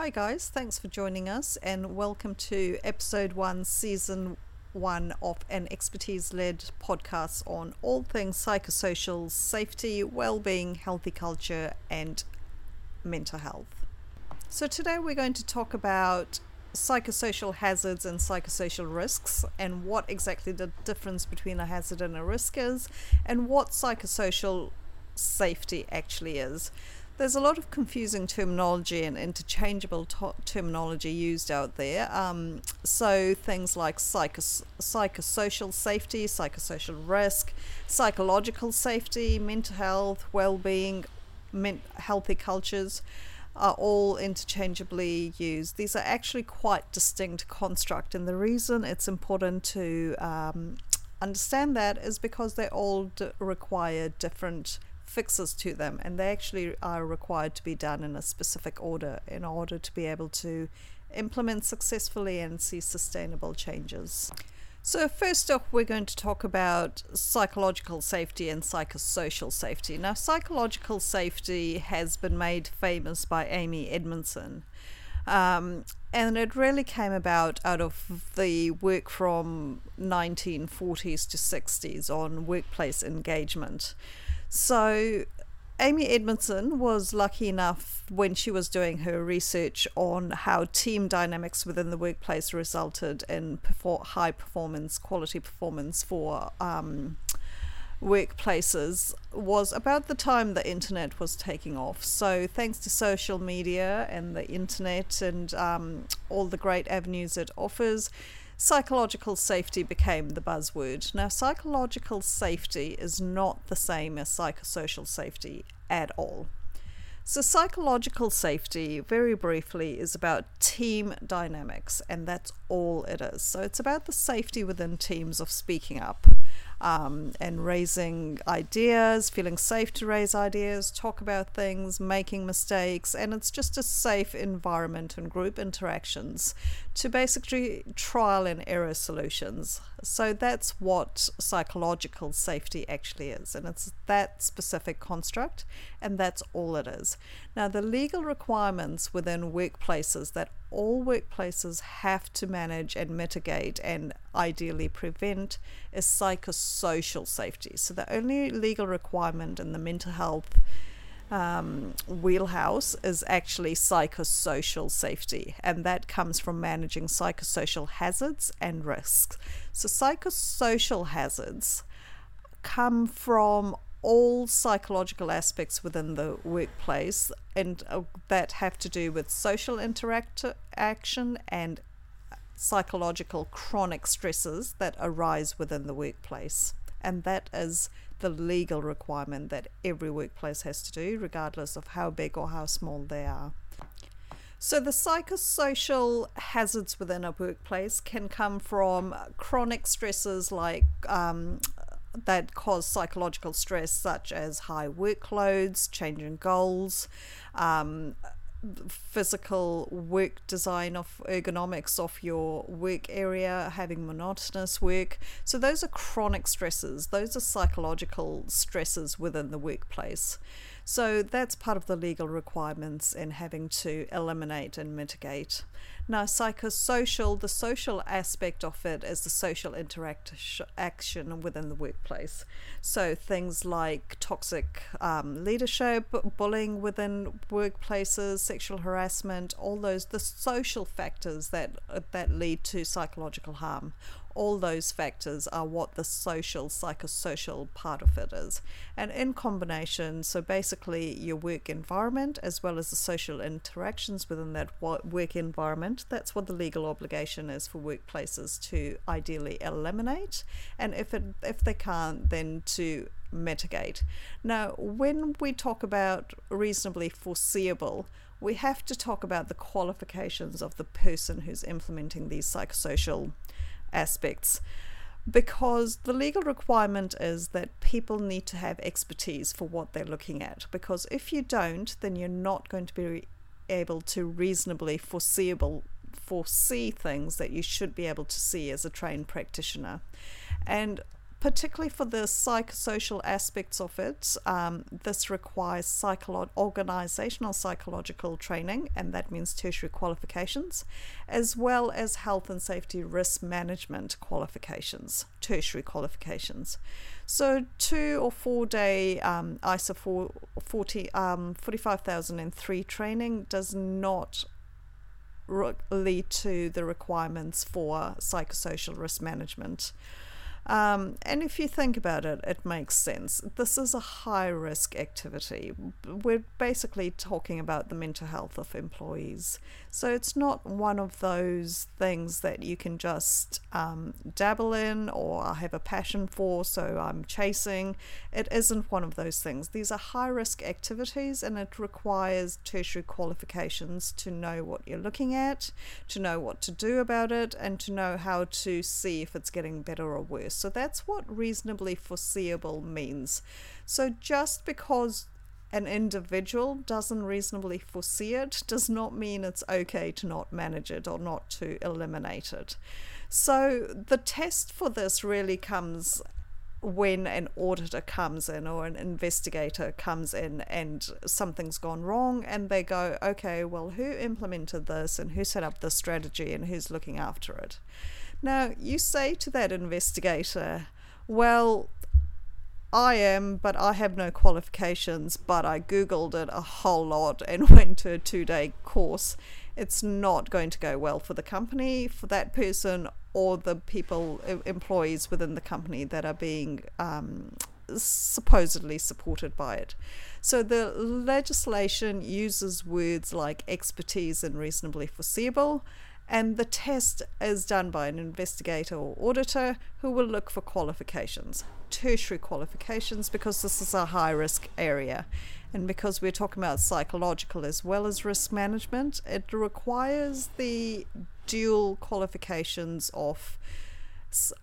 Hi, guys. Thanks for joining us, and welcome to episode one, season one of an expertise led podcast on all things psychosocial safety, well being, healthy culture, and mental health. So, today we're going to talk about psychosocial hazards and psychosocial risks, and what exactly the difference between a hazard and a risk is, and what psychosocial safety actually is. There's a lot of confusing terminology and interchangeable to- terminology used out there. Um, so things like psychos- psychosocial safety, psychosocial risk, psychological safety, mental health, well-being, men- healthy cultures are all interchangeably used. These are actually quite distinct construct, and the reason it's important to um, understand that is because they all d- require different fixes to them, and they actually are required to be done in a specific order in order to be able to implement successfully and see sustainable changes. So, first off, we're going to talk about psychological safety and psychosocial safety. Now, psychological safety has been made famous by Amy Edmondson. Um, and it really came about out of the work from 1940s to 60s on workplace engagement. So, Amy Edmondson was lucky enough when she was doing her research on how team dynamics within the workplace resulted in perfor- high performance, quality performance for um, workplaces was about the time the internet was taking off. So, thanks to social media and the internet and um, all the great avenues it offers, psychological safety became the buzzword. Now, psychological safety is not the same as psychosocial safety at all. So, psychological safety, very briefly, is about team dynamics, and that's all it is. So, it's about the safety within teams of speaking up um, and raising ideas, feeling safe to raise ideas, talk about things, making mistakes, and it's just a safe environment and group interactions to basically trial and error solutions. So that's what psychological safety actually is, and it's that specific construct, and that's all it is. Now, the legal requirements within workplaces that all workplaces have to manage and mitigate and ideally prevent is psychosocial safety. So, the only legal requirement in the mental health um, wheelhouse is actually psychosocial safety, and that comes from managing psychosocial hazards and risks. So, psychosocial hazards come from all psychological aspects within the workplace and uh, that have to do with social interaction and psychological chronic stresses that arise within the workplace. And that is the legal requirement that every workplace has to do regardless of how big or how small they are. So, the psychosocial hazards within a workplace can come from chronic stresses like um, that cause psychological stress, such as high workloads, changing goals, um, physical work design of ergonomics of your work area, having monotonous work. So, those are chronic stresses, those are psychological stresses within the workplace. So that's part of the legal requirements in having to eliminate and mitigate. Now, psychosocial, the social aspect of it is the social interaction within the workplace. So things like toxic um, leadership, bullying within workplaces, sexual harassment, all those the social factors that that lead to psychological harm all those factors are what the social, psychosocial part of it is. And in combination, so basically your work environment as well as the social interactions within that work environment, that's what the legal obligation is for workplaces to ideally eliminate. And if it if they can't, then to mitigate. Now, when we talk about reasonably foreseeable, we have to talk about the qualifications of the person who's implementing these psychosocial aspects because the legal requirement is that people need to have expertise for what they're looking at. Because if you don't, then you're not going to be able to reasonably foreseeable foresee things that you should be able to see as a trained practitioner. And particularly for the psychosocial aspects of it, um, this requires psycholo- organizational psychological training, and that means tertiary qualifications, as well as health and safety risk management qualifications, tertiary qualifications. So, two or four day um, ISO 4, 40, um, 45003 training does not lead to the requirements for psychosocial risk management. Um, and if you think about it, it makes sense. This is a high risk activity. We're basically talking about the mental health of employees. So it's not one of those things that you can just um, dabble in or have a passion for, so I'm chasing. It isn't one of those things. These are high risk activities and it requires tertiary qualifications to know what you're looking at, to know what to do about it, and to know how to see if it's getting better or worse. So that's what reasonably foreseeable means. So just because an individual doesn't reasonably foresee it does not mean it's okay to not manage it or not to eliminate it. So the test for this really comes when an auditor comes in or an investigator comes in and something's gone wrong and they go, okay, well, who implemented this and who set up the strategy and who's looking after it? Now, you say to that investigator, well, I am, but I have no qualifications, but I Googled it a whole lot and went to a two day course. It's not going to go well for the company, for that person, or the people, employees within the company that are being um, supposedly supported by it. So the legislation uses words like expertise and reasonably foreseeable and the test is done by an investigator or auditor who will look for qualifications, tertiary qualifications, because this is a high risk area. And because we're talking about psychological as well as risk management, it requires the dual qualifications of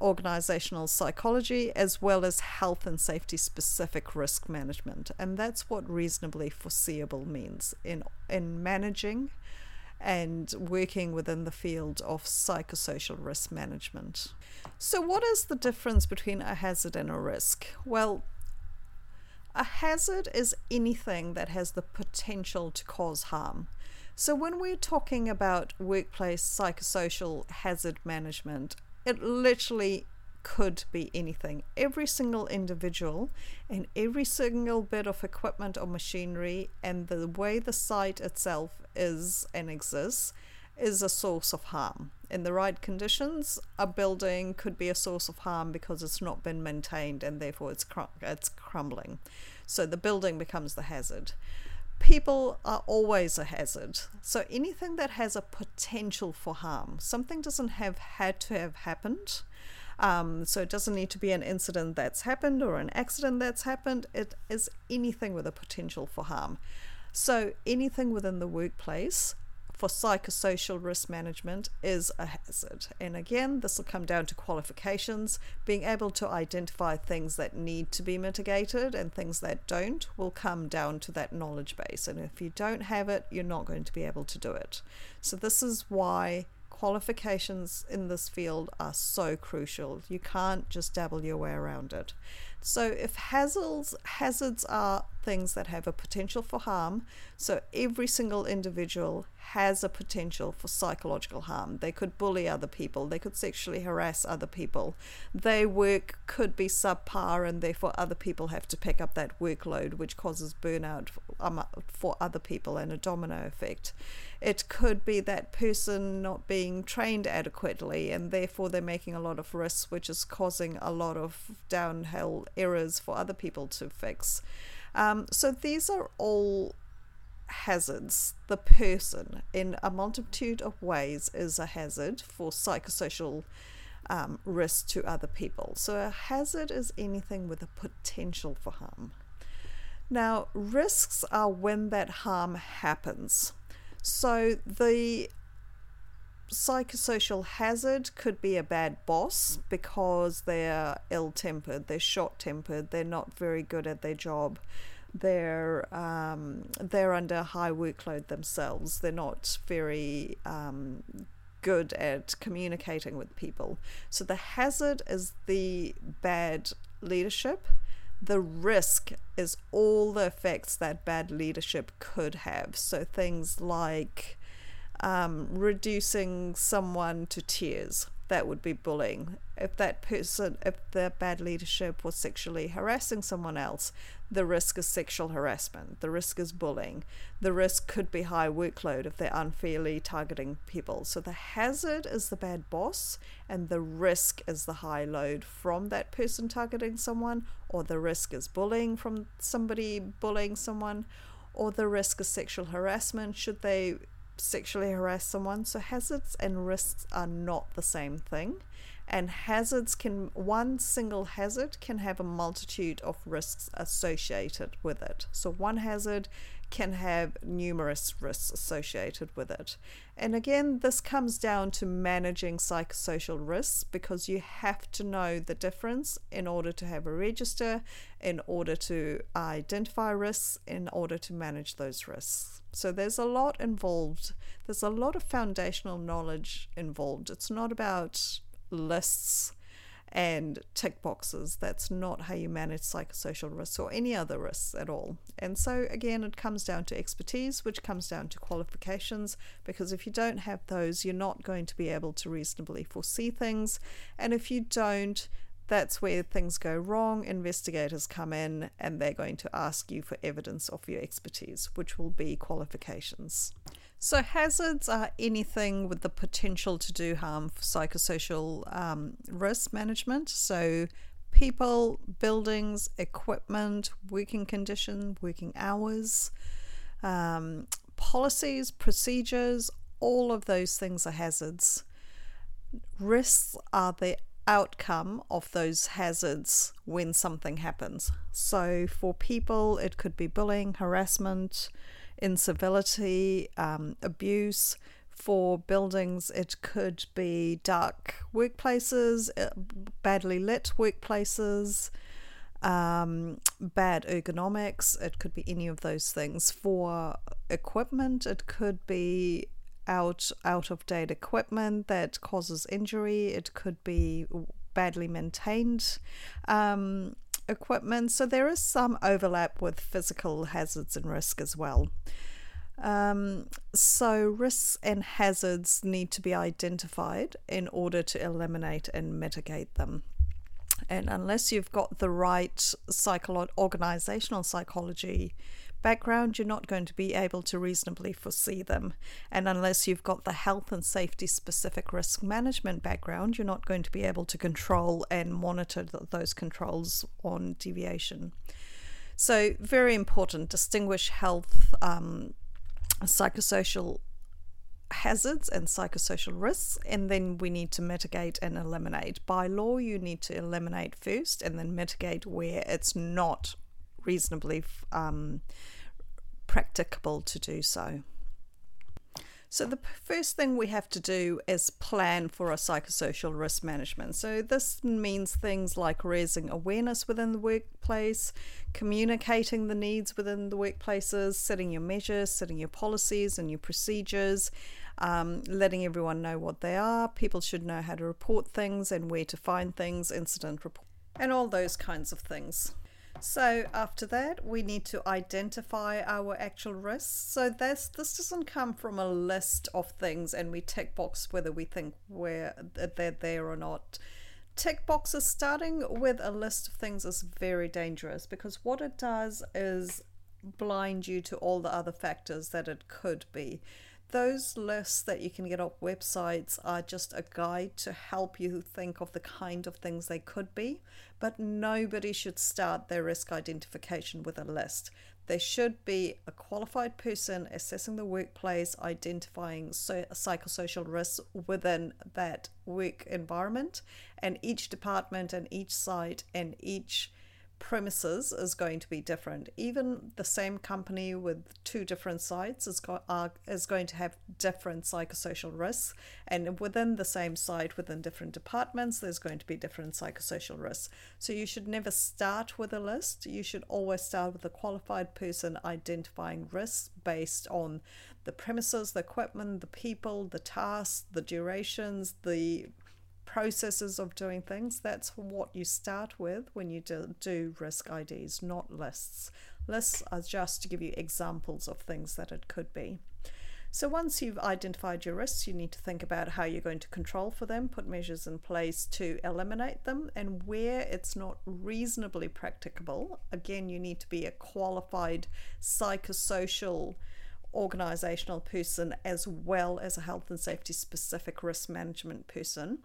organizational psychology as well as health and safety specific risk management. And that's what reasonably foreseeable means in, in managing and working within the field of psychosocial risk management. So, what is the difference between a hazard and a risk? Well, a hazard is anything that has the potential to cause harm. So, when we're talking about workplace psychosocial hazard management, it literally could be anything. Every single individual and every single bit of equipment or machinery and the way the site itself is and exists is a source of harm. In the right conditions, a building could be a source of harm because it's not been maintained and therefore it's it's crumbling. So the building becomes the hazard. People are always a hazard. So anything that has a potential for harm, something doesn't have had to have happened um, so it doesn't need to be an incident that's happened or an accident that's happened. It is anything with a potential for harm. So anything within the workplace for psychosocial risk management is a hazard. And again, this will come down to qualifications. Being able to identify things that need to be mitigated and things that don't will come down to that knowledge base. And if you don't have it, you're not going to be able to do it. So, this is why qualifications in this field are so crucial. You can't just dabble your way around it. So if hazards hazards are things that have a potential for harm, so every single individual has a potential for psychological harm. They could bully other people, they could sexually harass other people. Their work could be subpar and therefore other people have to pick up that workload which causes burnout um, for other people and a domino effect. It could be that person not being trained adequately and therefore they're making a lot of risks, which is causing a lot of downhill errors for other people to fix. Um, so these are all hazards. The person, in a multitude of ways, is a hazard for psychosocial um, risk to other people. So a hazard is anything with a potential for harm. Now, risks are when that harm happens. So the psychosocial hazard could be a bad boss because they're ill tempered, they're short tempered, they're not very good at their job, they're um, they're under high workload themselves, they're not very um, good at communicating with people. So the hazard is the bad leadership. The risk is all the effects that bad leadership could have. So things like um, reducing someone to tears, that would be bullying. If that person, if the bad leadership was sexually harassing someone else, the risk is sexual harassment. The risk is bullying. The risk could be high workload if they're unfairly targeting people. So the hazard is the bad boss, and the risk is the high load from that person targeting someone, or the risk is bullying from somebody bullying someone, or the risk is sexual harassment should they sexually harass someone. So hazards and risks are not the same thing. And hazards can, one single hazard can have a multitude of risks associated with it. So one hazard can have numerous risks associated with it. And again, this comes down to managing psychosocial risks because you have to know the difference in order to have a register, in order to identify risks, in order to manage those risks. So there's a lot involved. There's a lot of foundational knowledge involved. It's not about lists and tick boxes. That's not how you manage psychosocial risks or any other risks at all. And so, again, it comes down to expertise, which comes down to qualifications, because if you don't have those, you're not going to be able to reasonably foresee things. And if you don't, that's where things go wrong. Investigators come in and they're going to ask you for evidence of your expertise, which will be qualifications. So, hazards are anything with the potential to do harm for psychosocial um, risk management. So, people, buildings, equipment, working condition, working hours, um, policies, procedures, all of those things are hazards. Risks are the outcome of those hazards when something happens. So, for people, it could be bullying, harassment, incivility, um, abuse. For buildings, it could be dark workplaces, uh, badly lit workplaces, um, bad ergonomics. It could be any of those things. For equipment, it could be out out of date equipment that causes injury. It could be badly maintained um, equipment. So there is some overlap with physical hazards and risk as well. Um, so risks and hazards need to be identified in order to eliminate and mitigate them. And unless you've got the right psycholo- organizational psychology background, you're not going to be able to reasonably foresee them. And unless you've got the health and safety specific risk management background, you're not going to be able to control and monitor th- those controls on deviation. So, very important, distinguish health, um, psychosocial hazards and psychosocial risks, and then we need to mitigate and eliminate. By law, you need to eliminate first and then mitigate where it's not reasonably um, practicable to do so. So, the first thing we have to do is plan for a psychosocial risk management. So, this means things like raising awareness within the workplace, communicating the needs within the workplaces, setting your measures, setting your policies and your procedures, um, letting everyone know what they are. People should know how to report things and where to find things, incident report, and all those kinds of things. So after that, we need to identify our actual risks. So this this doesn't come from a list of things, and we tick box whether we think we're they're there or not. Tick boxes starting with a list of things is very dangerous because what it does is blind you to all the other factors that it could be those lists that you can get off websites are just a guide to help you think of the kind of things they could be, but nobody should start their risk identification with a list. There should be a qualified person assessing the workplace, identifying psychosocial risks within that work environment, and each department and each site and each premises is going to be different. Even the same company with two different sites is, are, is going to have different psychosocial risks. And within the same site, within different departments, there's going to be different psychosocial risks. So you should never start with a list. You should always start with a qualified person identifying risks based on the premises, the equipment, the people, the tasks, the durations, the processes of doing things. That's what you start with when you do, do risk IDs, not lists. Lists are just to give you examples of things that it could be. So once you've identified your risks, you need to think about how you're going to control for them, put measures in place to eliminate them, and where it's not reasonably practicable, again, you need to be a qualified psychosocial organizational person as well as a health and safety specific risk management person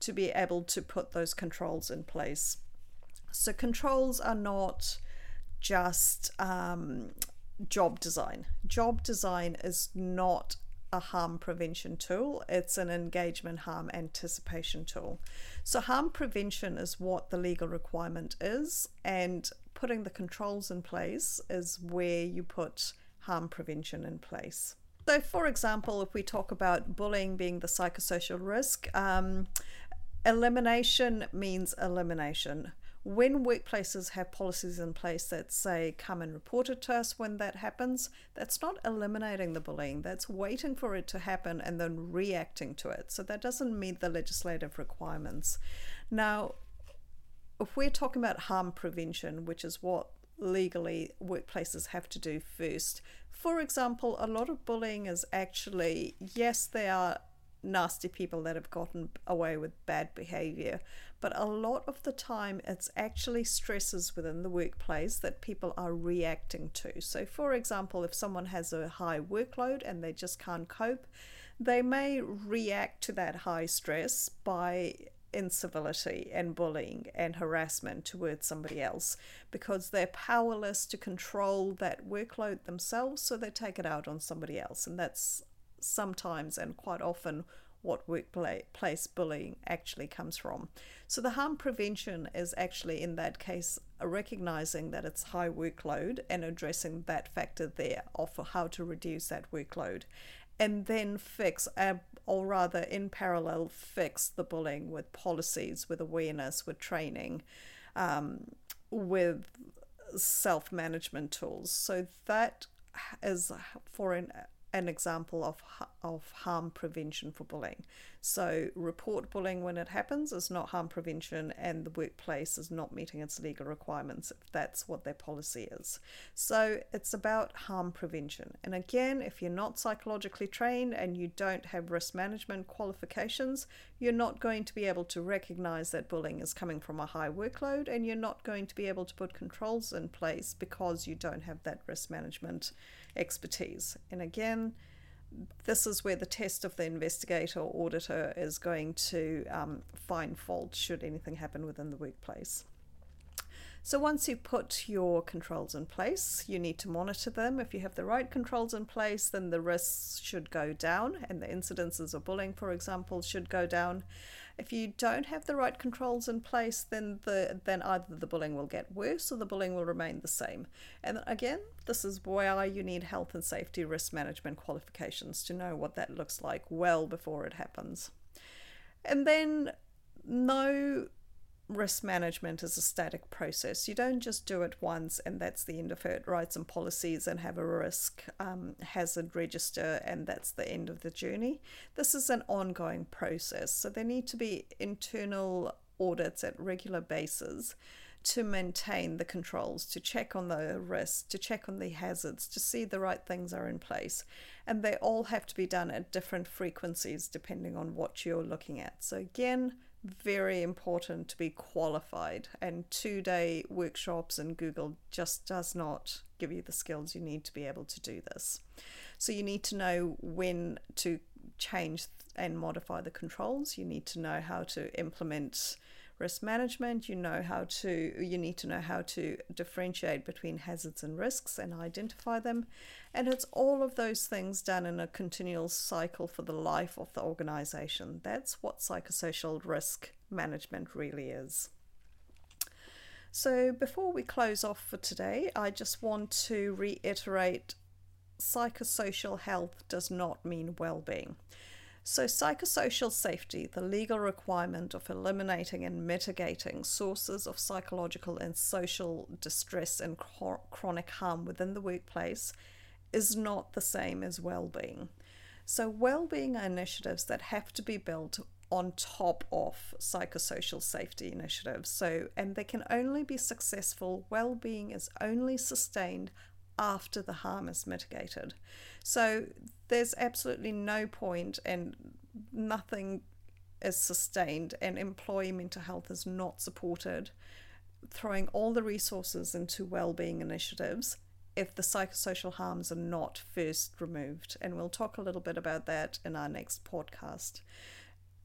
to be able to put those controls in place. So, controls are not just um, job design. Job design is not a harm prevention tool, it's an engagement harm anticipation tool. So, harm prevention is what the legal requirement is, and putting the controls in place is where you put harm prevention in place. So, for example, if we talk about bullying being the psychosocial risk, um, elimination means elimination when workplaces have policies in place that say come and report it to us when that happens, that's not eliminating the bullying, that's waiting for it to happen and then reacting to it. So that doesn't meet the legislative requirements. Now, if we're talking about harm prevention, which is what legally workplaces have to do first, for example, a lot of bullying is actually, yes, they are nasty people that have gotten away with bad behavior. But a lot of the time, it's actually stresses within the workplace that people are reacting to. So, for example, if someone has a high workload and they just can't cope, they may react to that high stress by incivility and bullying and harassment towards somebody else because they're powerless to control that workload themselves, so they take it out on somebody else. And that's sometimes and quite often what workplace bullying actually comes from. So, the harm prevention is actually in that case recognizing that it's high workload and addressing that factor there of how to reduce that workload. And then fix, or rather in parallel, fix the bullying with policies, with awareness, with training, um, with self management tools. So, that is for an an example of of harm prevention for bullying. So report bullying when it happens is not harm prevention, and the workplace is not meeting its legal requirements if that's what their policy is. So it's about harm prevention. And again, if you're not psychologically trained and you don't have risk management qualifications, you're not going to be able to recognize that bullying is coming from a high workload, and you're not going to be able to put controls in place because you don't have that risk management expertise. And again, this is where the test of the investigator or auditor is going to um, find fault should anything happen within the workplace. So once you put your controls in place, you need to monitor them. If you have the right controls in place, then the risks should go down and the incidences of bullying, for example, should go down. If you don't have the right controls in place, then the then either the bullying will get worse or the bullying will remain the same. And again, this is why you need health and safety risk management qualifications to know what that looks like well before it happens. And then no risk management is a static process. You don't just do it once and that's the end of it. Write some policies and have a risk um, hazard register and that's the end of the journey. This is an ongoing process. So there need to be internal audits at regular basis to maintain the controls, to check on the risks, to check on the hazards, to see the right things are in place. And they all have to be done at different frequencies depending on what you're looking at. So, again, very important to be qualified and two day workshops in google just does not give you the skills you need to be able to do this. So you need to know when to change and modify the controls. You need to know how to implement risk management. You know how to you need to know how to differentiate between hazards and risks and identify them. And it's all of those things done in a continual cycle for the life of the organization. That's what psychosocial risk management really is. So before we close off for today i just want to reiterate psychosocial health does not mean well-being so, psychosocial safety, the legal requirement of eliminating and mitigating sources of psychological and social distress and chronic harm within the workplace, is not the same as well-being. So well-being are initiatives that have to be built on top of psychosocial safety initiatives. So and they can only be successful well-being is only sustained after the harm is mitigated. So there's absolutely no point and nothing is sustained and employee mental health is not supported throwing all the resources into well-being initiatives if the psychosocial harms are not first removed. And we'll talk a little bit about that in our next podcast.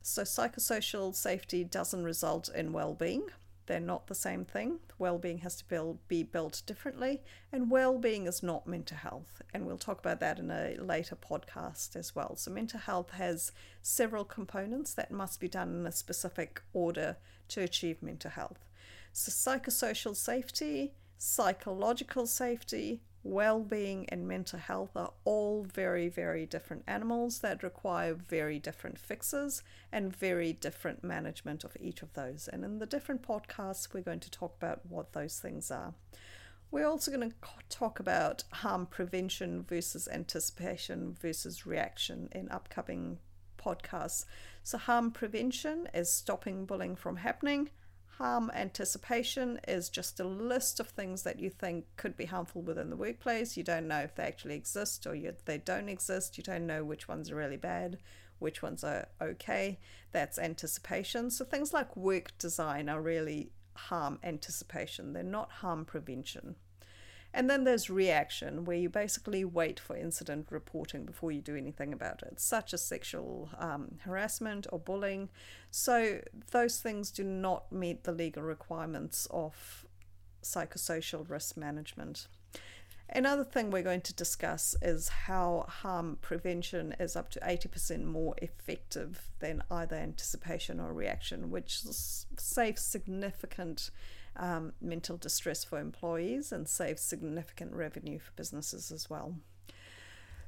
So psychosocial safety doesn't result in well-being they're not the same thing. Well-being has to build, be built differently, and well-being is not mental health. And we'll talk about that in a later podcast as well. So mental health has several components that must be done in a specific order to achieve mental health. So psychosocial safety, psychological safety, well being and mental health are all very, very different animals that require very different fixes and very different management of each of those. And in the different podcasts, we're going to talk about what those things are. We're also going to talk about harm prevention versus anticipation versus reaction in upcoming podcasts. So, harm prevention is stopping bullying from happening Harm anticipation is just a list of things that you think could be harmful within the workplace. You don't know if they actually exist or you, they don't exist. You don't know which ones are really bad, which ones are okay. That's anticipation. So things like work design are really harm anticipation, they're not harm prevention. And then there's reaction, where you basically wait for incident reporting before you do anything about it, such as sexual um, harassment or bullying. So those things do not meet the legal requirements of psychosocial risk management. Another thing we're going to discuss is how harm prevention is up to 80% more effective than either anticipation or reaction, which saves significant um, mental distress for employees and saves significant revenue for businesses as well.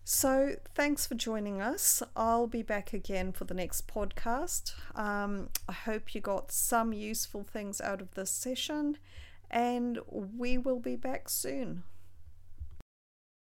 So, thanks for joining us. I'll be back again for the next podcast. Um, I hope you got some useful things out of this session, and we will be back soon.